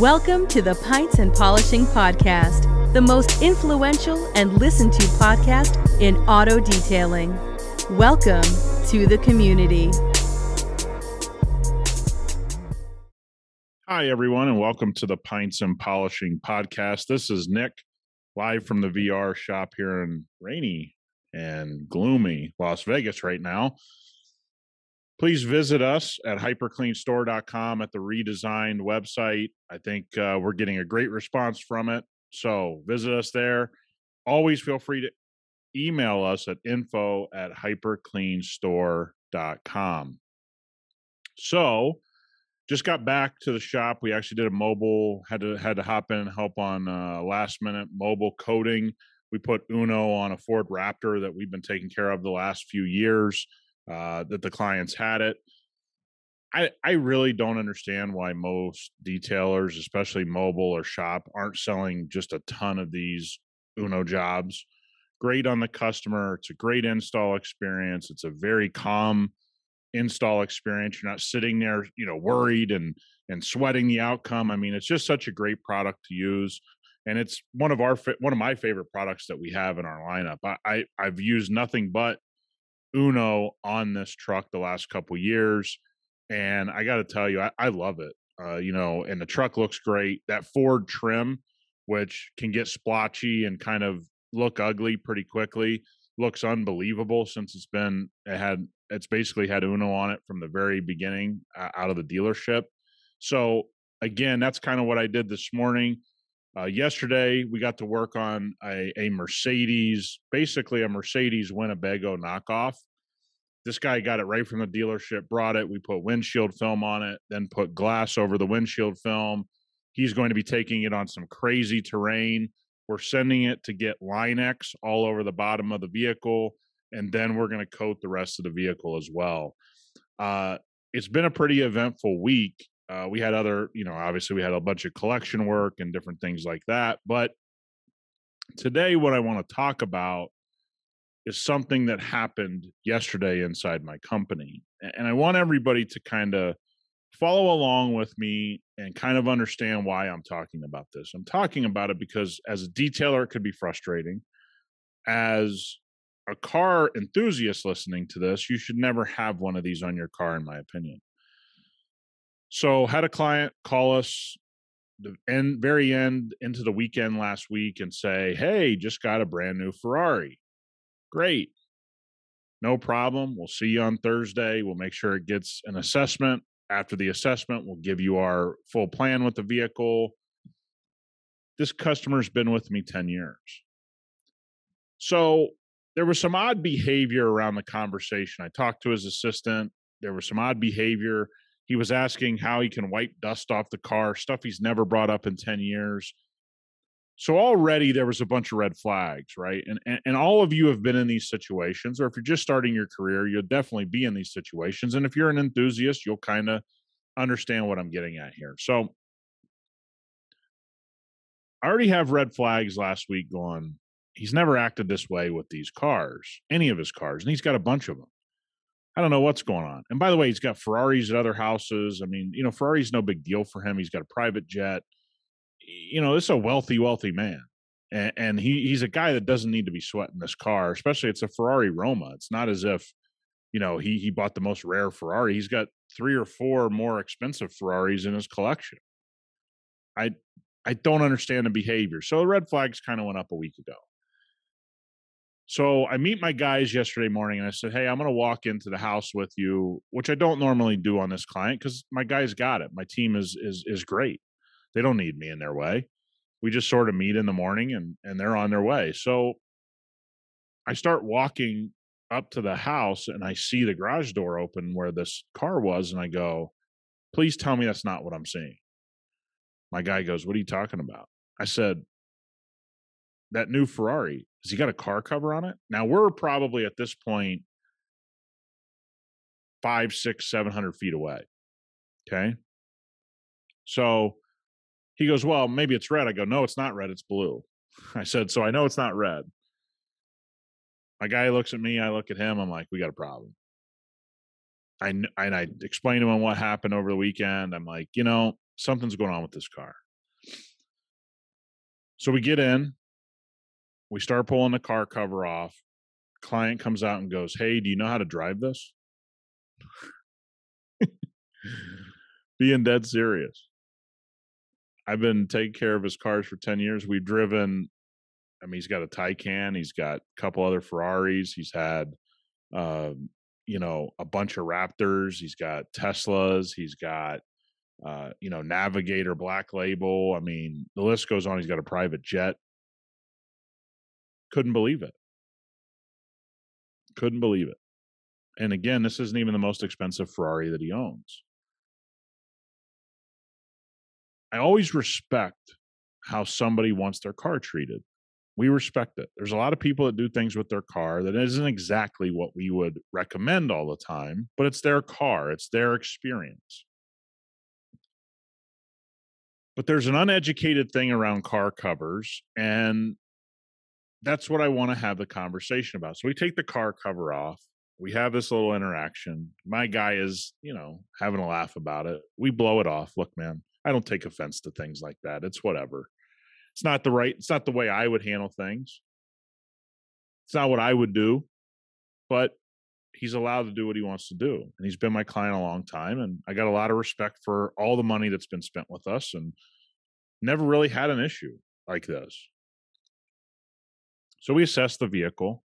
Welcome to the Pints and Polishing Podcast, the most influential and listened to podcast in auto detailing. Welcome to the community. Hi, everyone, and welcome to the Pints and Polishing Podcast. This is Nick, live from the VR shop here in rainy and gloomy Las Vegas right now. Please visit us at hypercleanstore.com at the redesigned website. I think uh, we're getting a great response from it. So visit us there. Always feel free to email us at info at hypercleanstore.com. So just got back to the shop. We actually did a mobile, had to had to hop in and help on uh, last minute mobile coating. We put Uno on a Ford Raptor that we've been taking care of the last few years uh, that the clients had it. I I really don't understand why most detailers, especially mobile or shop, aren't selling just a ton of these Uno jobs. Great on the customer. It's a great install experience. It's a very calm install experience. You're not sitting there, you know, worried and and sweating the outcome. I mean, it's just such a great product to use, and it's one of our one of my favorite products that we have in our lineup. I, I I've used nothing but Uno on this truck the last couple years, and I got to tell you, I, I love it. Uh, you know, and the truck looks great. That Ford trim, which can get splotchy and kind of look ugly pretty quickly, looks unbelievable since it's been it had it's basically had Uno on it from the very beginning uh, out of the dealership. So again, that's kind of what I did this morning. Uh, yesterday, we got to work on a, a Mercedes, basically a Mercedes Winnebago knockoff. This guy got it right from the dealership, brought it. We put windshield film on it, then put glass over the windshield film. He's going to be taking it on some crazy terrain. We're sending it to get Line-X all over the bottom of the vehicle, and then we're going to coat the rest of the vehicle as well. Uh, it's been a pretty eventful week. Uh, we had other, you know, obviously we had a bunch of collection work and different things like that. But today, what I want to talk about is something that happened yesterday inside my company. And I want everybody to kind of follow along with me and kind of understand why I'm talking about this. I'm talking about it because as a detailer, it could be frustrating. As a car enthusiast listening to this, you should never have one of these on your car, in my opinion. So had a client call us the end very end into the weekend last week and say, Hey, just got a brand new Ferrari. Great. No problem. We'll see you on Thursday. We'll make sure it gets an assessment. After the assessment, we'll give you our full plan with the vehicle. This customer's been with me 10 years. So there was some odd behavior around the conversation. I talked to his assistant. There was some odd behavior he was asking how he can wipe dust off the car, stuff he's never brought up in 10 years. So already there was a bunch of red flags, right? And, and and all of you have been in these situations, or if you're just starting your career, you'll definitely be in these situations. And if you're an enthusiast, you'll kind of understand what I'm getting at here. So I already have red flags last week going. He's never acted this way with these cars, any of his cars, and he's got a bunch of them. I don't know what's going on. And by the way, he's got Ferraris at other houses. I mean, you know, Ferrari's no big deal for him. He's got a private jet. You know, this is a wealthy, wealthy man. And, and he he's a guy that doesn't need to be sweating this car, especially it's a Ferrari Roma. It's not as if, you know, he he bought the most rare Ferrari. He's got three or four more expensive Ferraris in his collection. I I don't understand the behavior. So the red flags kind of went up a week ago. So I meet my guys yesterday morning and I said, Hey, I'm going to walk into the house with you, which I don't normally do on this client because my guys got it. My team is, is, is great. They don't need me in their way. We just sort of meet in the morning and, and they're on their way. So I start walking up to the house and I see the garage door open where this car was. And I go, please tell me that's not what I'm seeing. My guy goes, what are you talking about? I said, that new Ferrari, has he got a car cover on it? Now we're probably at this point five, six, seven hundred feet away. Okay. So he goes, Well, maybe it's red. I go, No, it's not red, it's blue. I said, So I know it's not red. My guy looks at me, I look at him, I'm like, We got a problem. I and I explained to him what happened over the weekend. I'm like, you know, something's going on with this car. So we get in, we start pulling the car cover off. Client comes out and goes, Hey, do you know how to drive this? Being dead serious. I've been taking care of his cars for 10 years. We've driven, I mean, he's got a Taycan, he's got a couple other Ferraris, he's had, um, you know, a bunch of Raptors, he's got Teslas, he's got, uh, you know, Navigator Black Label. I mean, the list goes on. He's got a private jet. Couldn't believe it. Couldn't believe it. And again, this isn't even the most expensive Ferrari that he owns. I always respect how somebody wants their car treated. We respect it. There's a lot of people that do things with their car that isn't exactly what we would recommend all the time, but it's their car, it's their experience. But there's an uneducated thing around car covers, and that's what I want to have the conversation about. So we take the car cover off. We have this little interaction. My guy is, you know, having a laugh about it. We blow it off. Look, man, I don't take offense to things like that. It's whatever. It's not the right, it's not the way I would handle things. It's not what I would do, but he's allowed to do what he wants to do. And he's been my client a long time. And I got a lot of respect for all the money that's been spent with us and never really had an issue like this. So we assess the vehicle.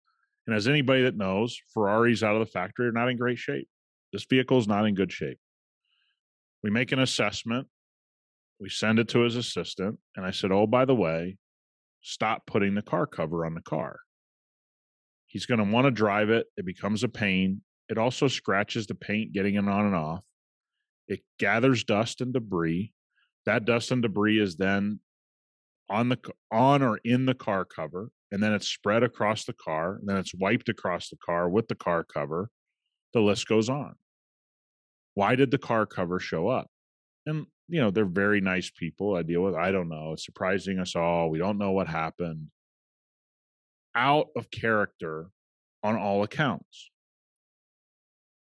And as anybody that knows, Ferraris out of the factory are not in great shape. This vehicle is not in good shape. We make an assessment we send it to his assistant, and I said, Oh, by the way, stop putting the car cover on the car. He's going to want to drive it. It becomes a pain. It also scratches the paint getting it on and off. It gathers dust and debris. That dust and debris is then on the on or in the car cover, and then it's spread across the car, and then it's wiped across the car with the car cover. The list goes on. Why did the car cover show up? And you know, they're very nice people I deal with. I don't know. It's surprising us all. We don't know what happened. Out of character on all accounts.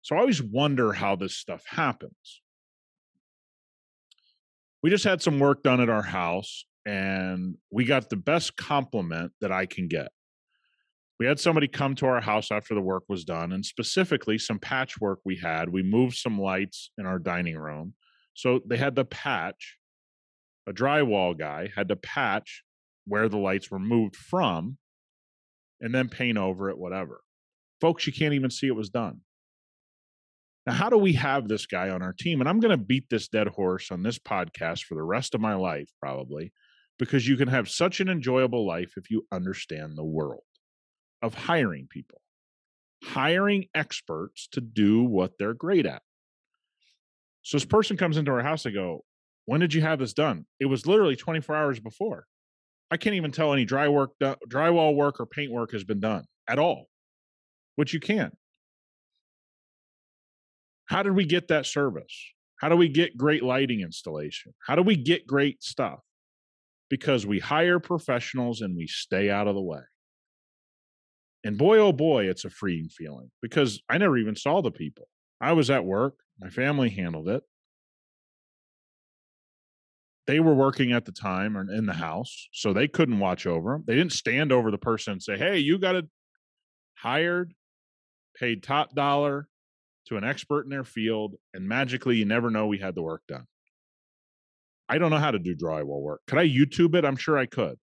So I always wonder how this stuff happens. We just had some work done at our house and we got the best compliment that I can get. We had somebody come to our house after the work was done, and specifically some patchwork we had. We moved some lights in our dining room so they had to patch, a drywall guy had to patch where the lights were moved from and then paint over it, whatever. Folks, you can't even see it was done. Now, how do we have this guy on our team? And I'm going to beat this dead horse on this podcast for the rest of my life, probably, because you can have such an enjoyable life if you understand the world of hiring people, hiring experts to do what they're great at. So this person comes into our house. I go, "When did you have this done?" It was literally 24 hours before. I can't even tell any dry work, drywall work, or paint work has been done at all, which you can't. How did we get that service? How do we get great lighting installation? How do we get great stuff? Because we hire professionals and we stay out of the way. And boy, oh boy, it's a freeing feeling because I never even saw the people. I was at work. My family handled it. They were working at the time or in the house, so they couldn't watch over them. They didn't stand over the person and say, "Hey, you got it hired, paid top dollar to an expert in their field, and magically you never know we had the work done." I don't know how to do drywall work. Could I YouTube it? I'm sure I could.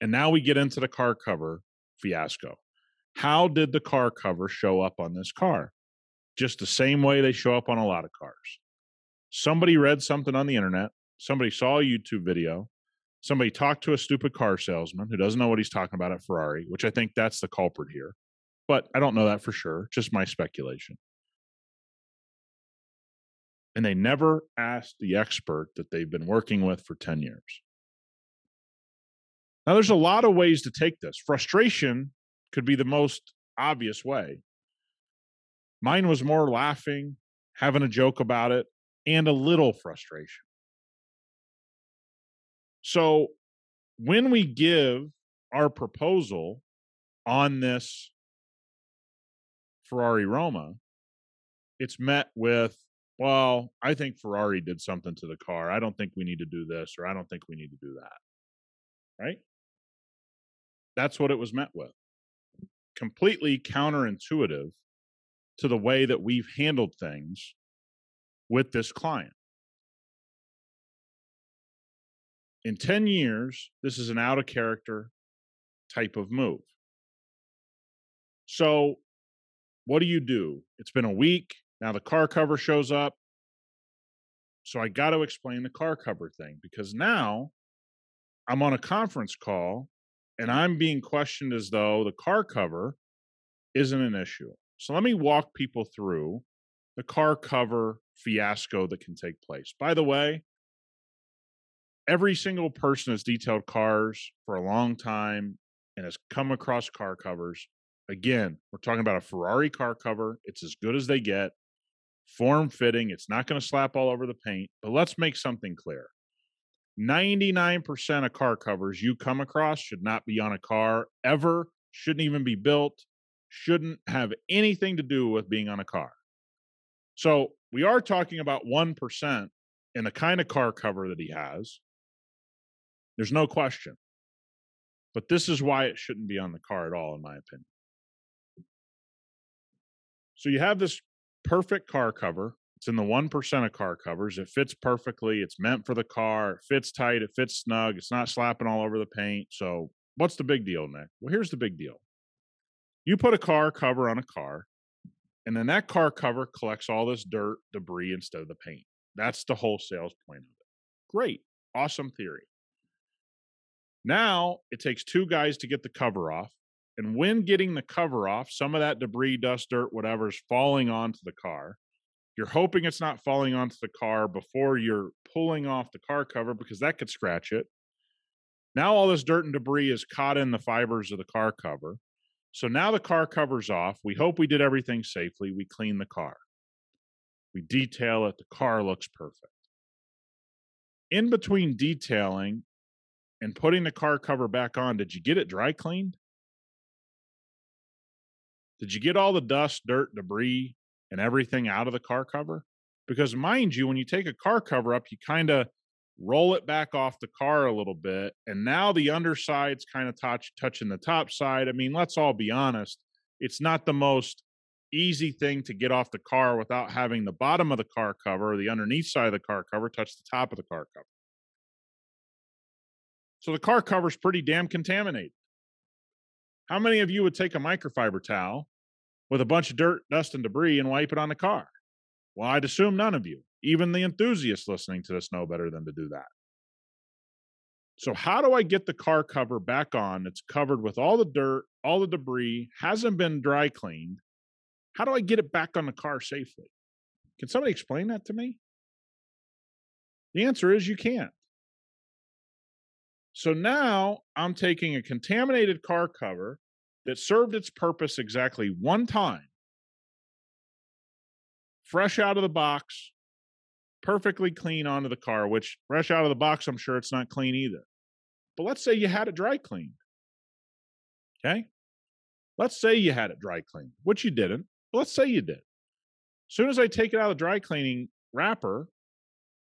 And now we get into the car cover fiasco. How did the car cover show up on this car? just the same way they show up on a lot of cars. Somebody read something on the internet, somebody saw a YouTube video, somebody talked to a stupid car salesman who doesn't know what he's talking about at Ferrari, which I think that's the culprit here. But I don't know that for sure, just my speculation. And they never asked the expert that they've been working with for 10 years. Now, there's a lot of ways to take this. Frustration could be the most obvious way. Mine was more laughing, having a joke about it, and a little frustration. So when we give our proposal on this Ferrari Roma, it's met with, well, I think Ferrari did something to the car. I don't think we need to do this, or I don't think we need to do that. right? That's what it was met with. Completely counterintuitive to the way that we've handled things with this client. In 10 years, this is an out of character type of move. So, what do you do? It's been a week. Now the car cover shows up. So, I got to explain the car cover thing because now I'm on a conference call and I'm being questioned as though the car cover isn't an issue. So, let me walk people through the car cover fiasco that can take place. By the way, every single person has detailed cars for a long time and has come across car covers. Again, we're talking about a Ferrari car cover. It's as good as they get, form fitting. It's not going to slap all over the paint. But let's make something clear 99% of car covers you come across should not be on a car ever, shouldn't even be built, shouldn't have anything to do with being on a car. So we are talking about 1% in the kind of car cover that he has. There's no question. But this is why it shouldn't be on the car at all, in my opinion. So you have this perfect car cover. It's in the 1% of car covers. It fits perfectly. It's meant for the car. It fits tight. It fits snug. It's not slapping all over the paint. So, what's the big deal, Nick? Well, here's the big deal you put a car cover on a car, and then that car cover collects all this dirt, debris instead of the paint. That's the whole sales point of it. Great. Awesome theory. Now it takes two guys to get the cover off. And when getting the cover off, some of that debris, dust, dirt, whatever is falling onto the car. You're hoping it's not falling onto the car before you're pulling off the car cover because that could scratch it. Now all this dirt and debris is caught in the fibers of the car cover. So now the car cover's off. We hope we did everything safely. We clean the car. We detail it. The car looks perfect. In between detailing and putting the car cover back on, did you get it dry cleaned? Did you get all the dust, dirt, debris, and everything out of the car cover? Because mind you, when you take a car cover up, you kind of roll it back off the car a little bit, and now the underside's kind of touch touching the top side. I mean, let's all be honest, it's not the most easy thing to get off the car without having the bottom of the car cover or the underneath side of the car cover touch the top of the car cover. So the car cover's pretty damn contaminated. How many of you would take a microfiber towel with a bunch of dirt, dust, and debris and wipe it on the car? Well, I'd assume none of you. Even the enthusiasts listening to this know better than to do that. So, how do I get the car cover back on? It's covered with all the dirt, all the debris, hasn't been dry cleaned. How do I get it back on the car safely? Can somebody explain that to me? The answer is you can't. So now I'm taking a contaminated car cover that served its purpose exactly one time, fresh out of the box, perfectly clean onto the car, which fresh out of the box, I'm sure it's not clean either. But let's say you had it dry cleaned. Okay. Let's say you had it dry cleaned, which you didn't. But let's say you did. As soon as I take it out of the dry cleaning wrapper,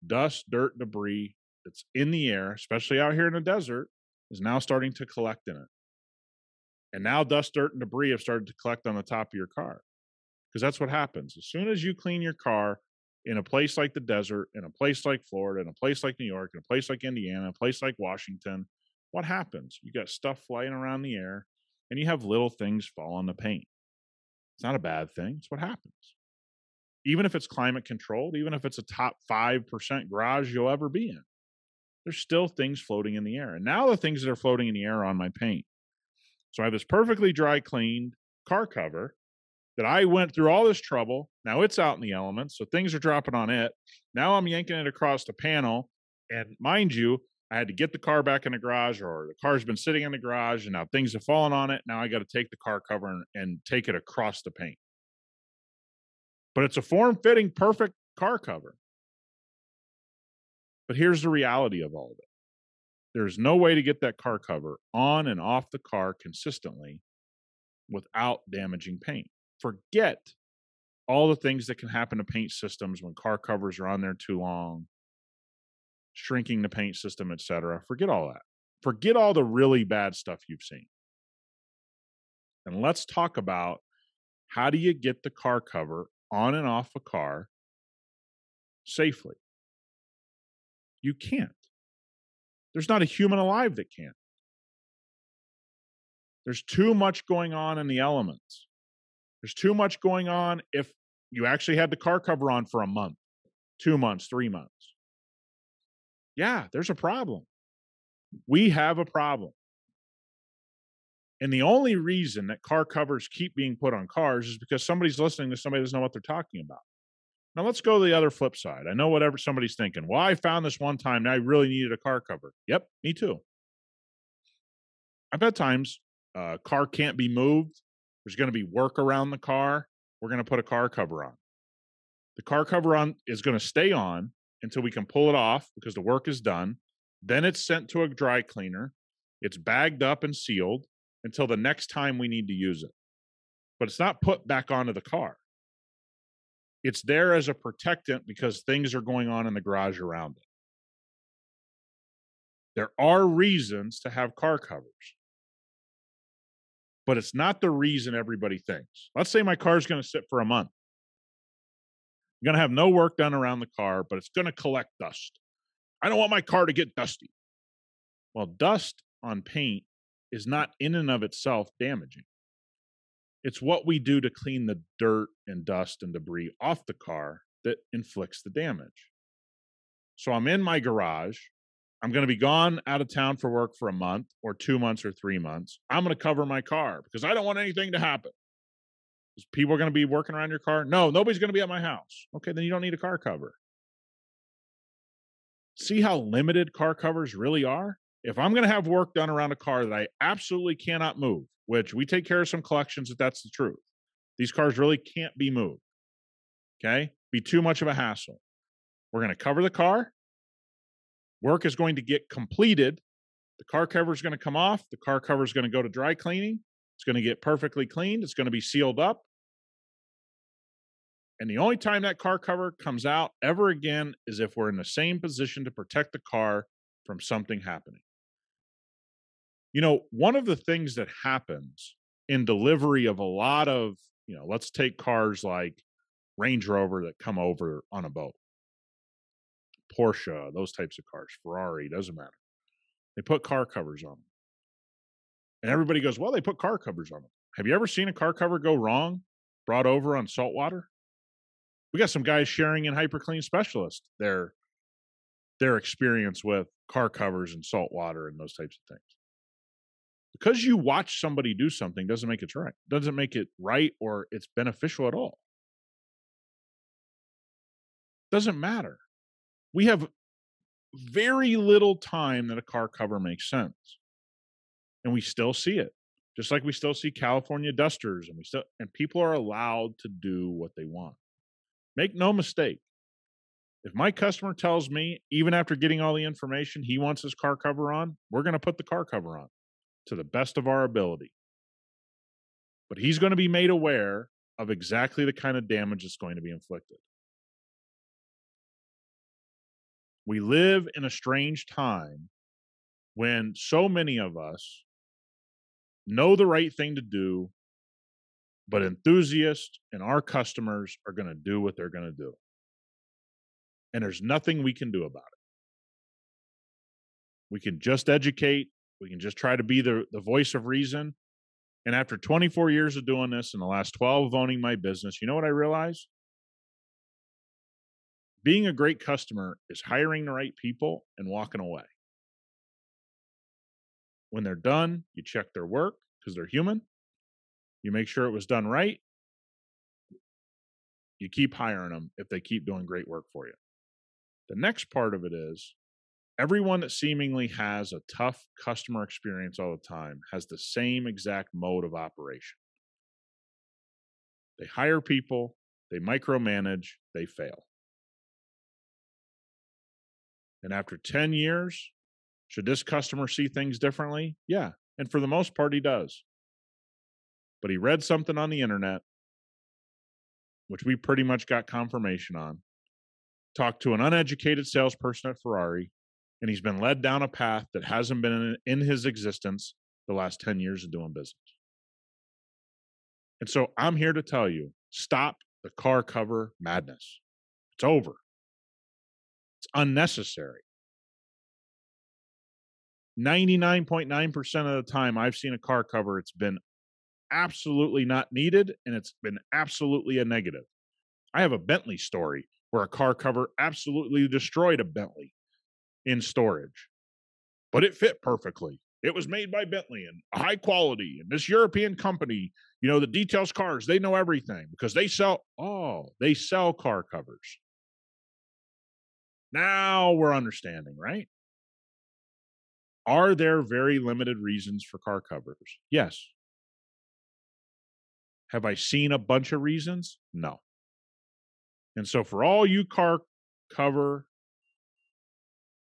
dust, dirt, debris, that's in the air, especially out here in the desert, is now starting to collect in it. And now dust, dirt, and debris have started to collect on the top of your car. Because that's what happens. As soon as you clean your car in a place like the desert, in a place like Florida, in a place like New York, in a place like Indiana, a place like Washington, what happens? You got stuff flying around the air and you have little things fall on the paint. It's not a bad thing. It's what happens. Even if it's climate controlled, even if it's a top 5% garage you'll ever be in, there's still things floating in the air. And now the things that are floating in the air are on my paint. So I have this perfectly dry cleaned car cover that I went through all this trouble. Now it's out in the elements, so things are dropping on it. Now I'm yanking it across the panel. And mind you, I had to get the car back in the garage, or the car's been sitting in the garage, and now things have fallen on it. Now I got to take the car cover and, and take it across the paint. But it's a form fitting, perfect car cover. But here's the reality of all of it there's no way to get that car cover on and off the car consistently without damaging paint. Forget all the things that can happen to paint systems when car covers are on there too long, shrinking the paint system, etc. Forget all that. Forget all the really bad stuff you've seen. And let's talk about how do you get the car cover on and off a car safely? You can't. There's not a human alive that can. There's too much going on in the elements. There's too much going on if you actually had the car cover on for a month, two months, three months. Yeah, there's a problem. We have a problem. And the only reason that car covers keep being put on cars is because somebody's listening to somebody doesn't know what they're talking about. Now let's go to the other flip side. I know whatever somebody's thinking. Well, I found this one time and I really needed a car cover. Yep, me too. I've had times uh, car can't be moved. There's going to be work around the car. We're going to put a car cover on. The car cover on is going to stay on until we can pull it off because the work is done. Then it's sent to a dry cleaner. It's bagged up and sealed until the next time we need to use it. But it's not put back onto the car. It's there as a protectant because things are going on in the garage around it. There are reasons to have car covers, but it's not the reason everybody thinks. Let's say my car is going to sit for a month. I'm going to have no work done around the car, but it's going to collect dust. I don't want my car to get dusty. Well, dust on paint is not in and of itself damaging. It's what we do to clean the dirt and dust and debris off the car that inflicts the damage. So I'm in my garage. I'm going to be gone out of town for work for a month or two months or three months. I'm going to cover my car because I don't want anything to happen. Is people are going to be working around your car? No, nobody's going to be at my house. Okay, then you don't need a car cover. See how limited car covers really are? If I'm going to have work done around a car that I absolutely cannot move, which we take care of some collections that that's the truth. These cars really can't be moved. Okay? Be too much of a hassle. We're going to cover the car. Work is going to get completed. The car cover is going to come off. The car cover is going to go to dry cleaning. It's going to get perfectly cleaned. It's going to be sealed up. And the only time that car cover comes out ever again is if we're in the same position to protect the car from something happening. You know, one of the things that happens in delivery of a lot of, you know, let's take cars like Range Rover that come over on a boat, Porsche, those types of cars, Ferrari, doesn't matter. They put car covers on them. And everybody goes, well, they put car covers on them. Have you ever seen a car cover go wrong, brought over on salt water? We got some guys sharing in Hyperclean Specialist their their experience with car covers and salt water and those types of things because you watch somebody do something doesn't make it right doesn't make it right or it's beneficial at all. Doesn't matter. We have very little time that a car cover makes sense. And we still see it just like we still see california dusters and we still and people are allowed to do what they want. Make no mistake if my customer tells me even after getting all the information he wants his car cover on we're going to put the car cover on to the best of our ability. But he's going to be made aware of exactly the kind of damage that's going to be inflicted. We live in a strange time when so many of us know the right thing to do, but enthusiasts and our customers are going to do what they're going to do. And there's nothing we can do about it. We can just educate we can just try to be the, the voice of reason. And after 24 years of doing this and the last 12 of owning my business, you know what I realized? Being a great customer is hiring the right people and walking away. When they're done, you check their work because they're human. You make sure it was done right. You keep hiring them if they keep doing great work for you. The next part of it is everyone that seemingly has a tough customer experience all the time has the same exact mode of operation. They hire people, they micromanage, they fail. And after 10 years, should this customer see things differently? Yeah. And for the most part, he does. But he read something on the internet, which we pretty much got confirmation on, talked to an uneducated salesperson at Ferrari, and he's been led down a path that hasn't been in, in his existence the last 10 years of doing business. And so I'm here to tell you stop the car cover madness. It's over. It's unnecessary. 99.9% of the time I've seen a car cover, it's been absolutely not needed and it's been absolutely a negative. I have a Bentley story where a car cover absolutely destroyed a Bentley in storage, but it fit perfectly. It was made by Bentley and high quality. And this European company, you know, the details cars, they know everything because they sell, oh, they sell car covers. Now we're understanding, right? Are there very limited reasons for car covers? Yes. Have I seen a bunch of reasons? No. And so, for all you car cover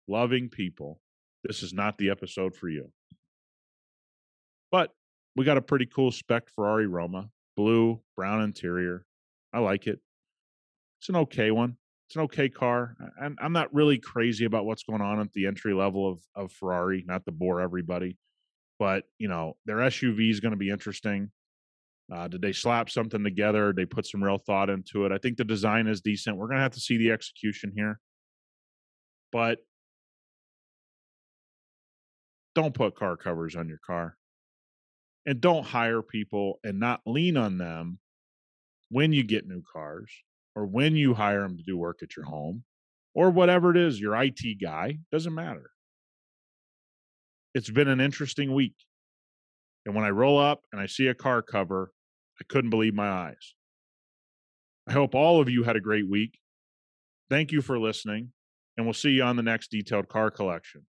loving people, this is not the episode for you. But we got a pretty cool spec Ferrari Roma, blue, brown interior. I like it. It's an okay one. It's an okay car. I'm, I'm not really crazy about what's going on at the entry level of, of Ferrari, not to bore everybody. But, you know, their SUV is going to be interesting. Uh, did they slap something together? Did they put some real thought into it? I think the design is decent. We're going to have to see the execution here. But don't put car covers on your car. And don't hire people and not lean on them when you get new cars or when you hire them to do work at your home or whatever it is, your IT guy, doesn't matter. It's been an interesting week. And when I roll up and I see a car cover, I couldn't believe my eyes. I hope all of you had a great week. Thank you for listening, and we'll see you on the next detailed car collection.